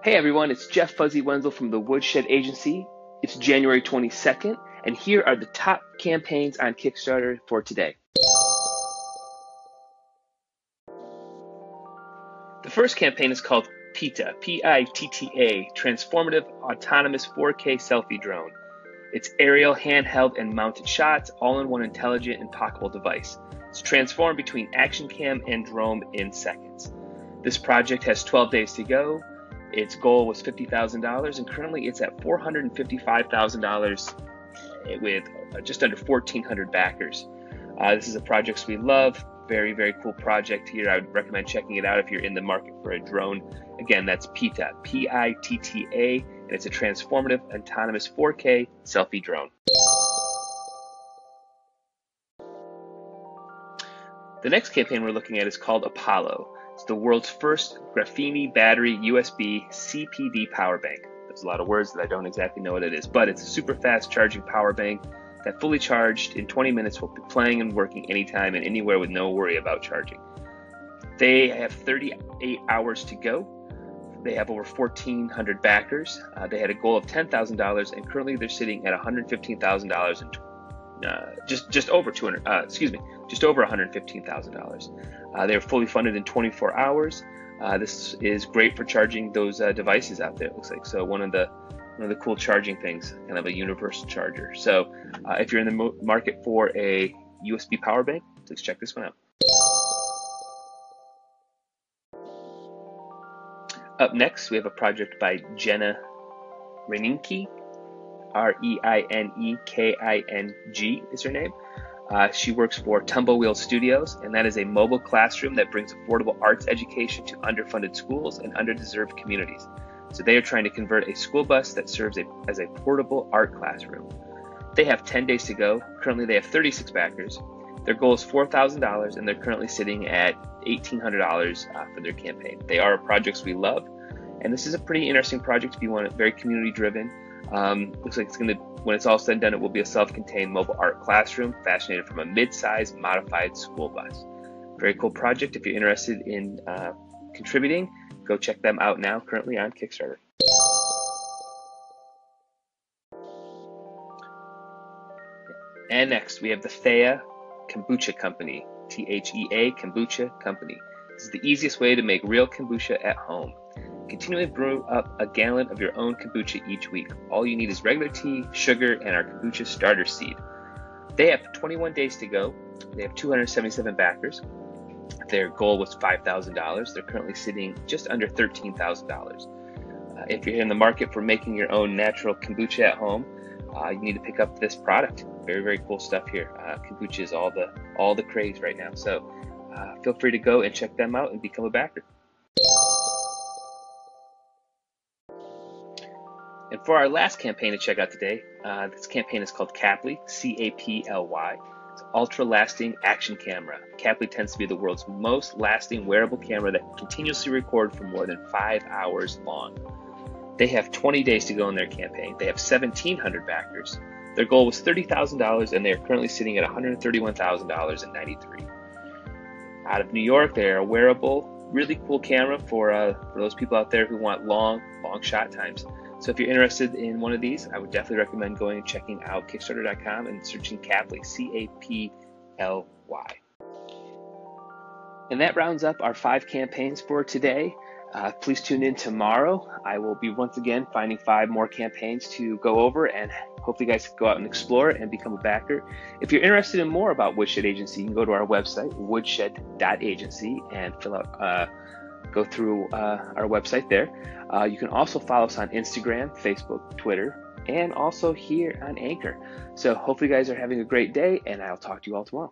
Hey everyone, it's Jeff Fuzzy Wenzel from the Woodshed Agency. It's January 22nd, and here are the top campaigns on Kickstarter for today. The first campaign is called PITTA, P-I-T-T-A, Transformative Autonomous 4K Selfie Drone. It's aerial, handheld, and mounted shots, all in one intelligent and pocketable device. It's transformed between action cam and drone in seconds. This project has 12 days to go. Its goal was $50,000, and currently it's at $455,000 with uh, just under 1,400 backers. Uh, this is a project we love. Very, very cool project here. I would recommend checking it out if you're in the market for a drone. Again, that's PITTA, P I T T A, and it's a transformative autonomous 4K selfie drone. The next campaign we're looking at is called Apollo. It's the world's first graphene battery USB C PD power bank. There's a lot of words that I don't exactly know what it is, but it's a super fast charging power bank that fully charged in 20 minutes will be playing and working anytime and anywhere with no worry about charging. They have 38 hours to go. They have over 1,400 backers. Uh, they had a goal of $10,000, and currently they're sitting at $115,000 and uh, just just over 200. Uh, excuse me, just over $115,000. Uh, they are fully funded in 24 hours. Uh, this is great for charging those uh, devices out there. It looks like so one of the one of the cool charging things, kind of a universal charger. So if you're in the mo- market for a USB power bank, please check this one out. Up next, we have a project by Jenna Reineking. R E I N E K I N G is her name. Uh, she works for Tumblewheel Studios, and that is a mobile classroom that brings affordable arts education to underfunded schools and underdeserved communities. So they are trying to convert a school bus that serves a, as a portable art classroom. They have 10 days to go. Currently, they have 36 backers. Their goal is $4,000, and they're currently sitting at $1,800 uh, for their campaign. They are projects we love, and this is a pretty interesting project if you want it very community driven. Um, looks like it's going to when it's all said and done, it will be a self-contained mobile art classroom fashioned from a mid-sized modified school bus. Very cool project. If you're interested in uh, contributing, go check them out now, currently on Kickstarter. And next, we have the Thea Kombucha Company, T H E A Kombucha Company. This is the easiest way to make real kombucha at home. Continually brew up a gallon of your own kombucha each week. All you need is regular tea, sugar, and our kombucha starter seed. They have 21 days to go. They have 277 backers. Their goal was $5,000. They're currently sitting just under $13,000. Uh, if you're in the market for making your own natural kombucha at home, uh, you need to pick up this product. Very, very cool stuff here. Uh, kombucha is all the all the craze right now. So uh, feel free to go and check them out and become a backer. And for our last campaign to check out today, uh, this campaign is called Caply, C A P L Y. It's ultra lasting action camera. Caply tends to be the world's most lasting wearable camera that can continuously record for more than five hours long. They have 20 days to go in their campaign. They have 1,700 backers. Their goal was $30,000 and they are currently sitting at $131,093. Out of New York, they are a wearable, really cool camera for, uh, for those people out there who want long, long shot times. So if you're interested in one of these, I would definitely recommend going and checking out Kickstarter.com and searching Caply, C A P L Y. And that rounds up our five campaigns for today. Uh, please tune in tomorrow. I will be once again finding five more campaigns to go over and hopefully you guys go out and explore and become a backer. If you're interested in more about Woodshed Agency, you can go to our website, woodshed.agency, and fill out, uh, go through uh, our website there. Uh, you can also follow us on Instagram, Facebook, Twitter, and also here on Anchor. So hopefully you guys are having a great day, and I'll talk to you all tomorrow.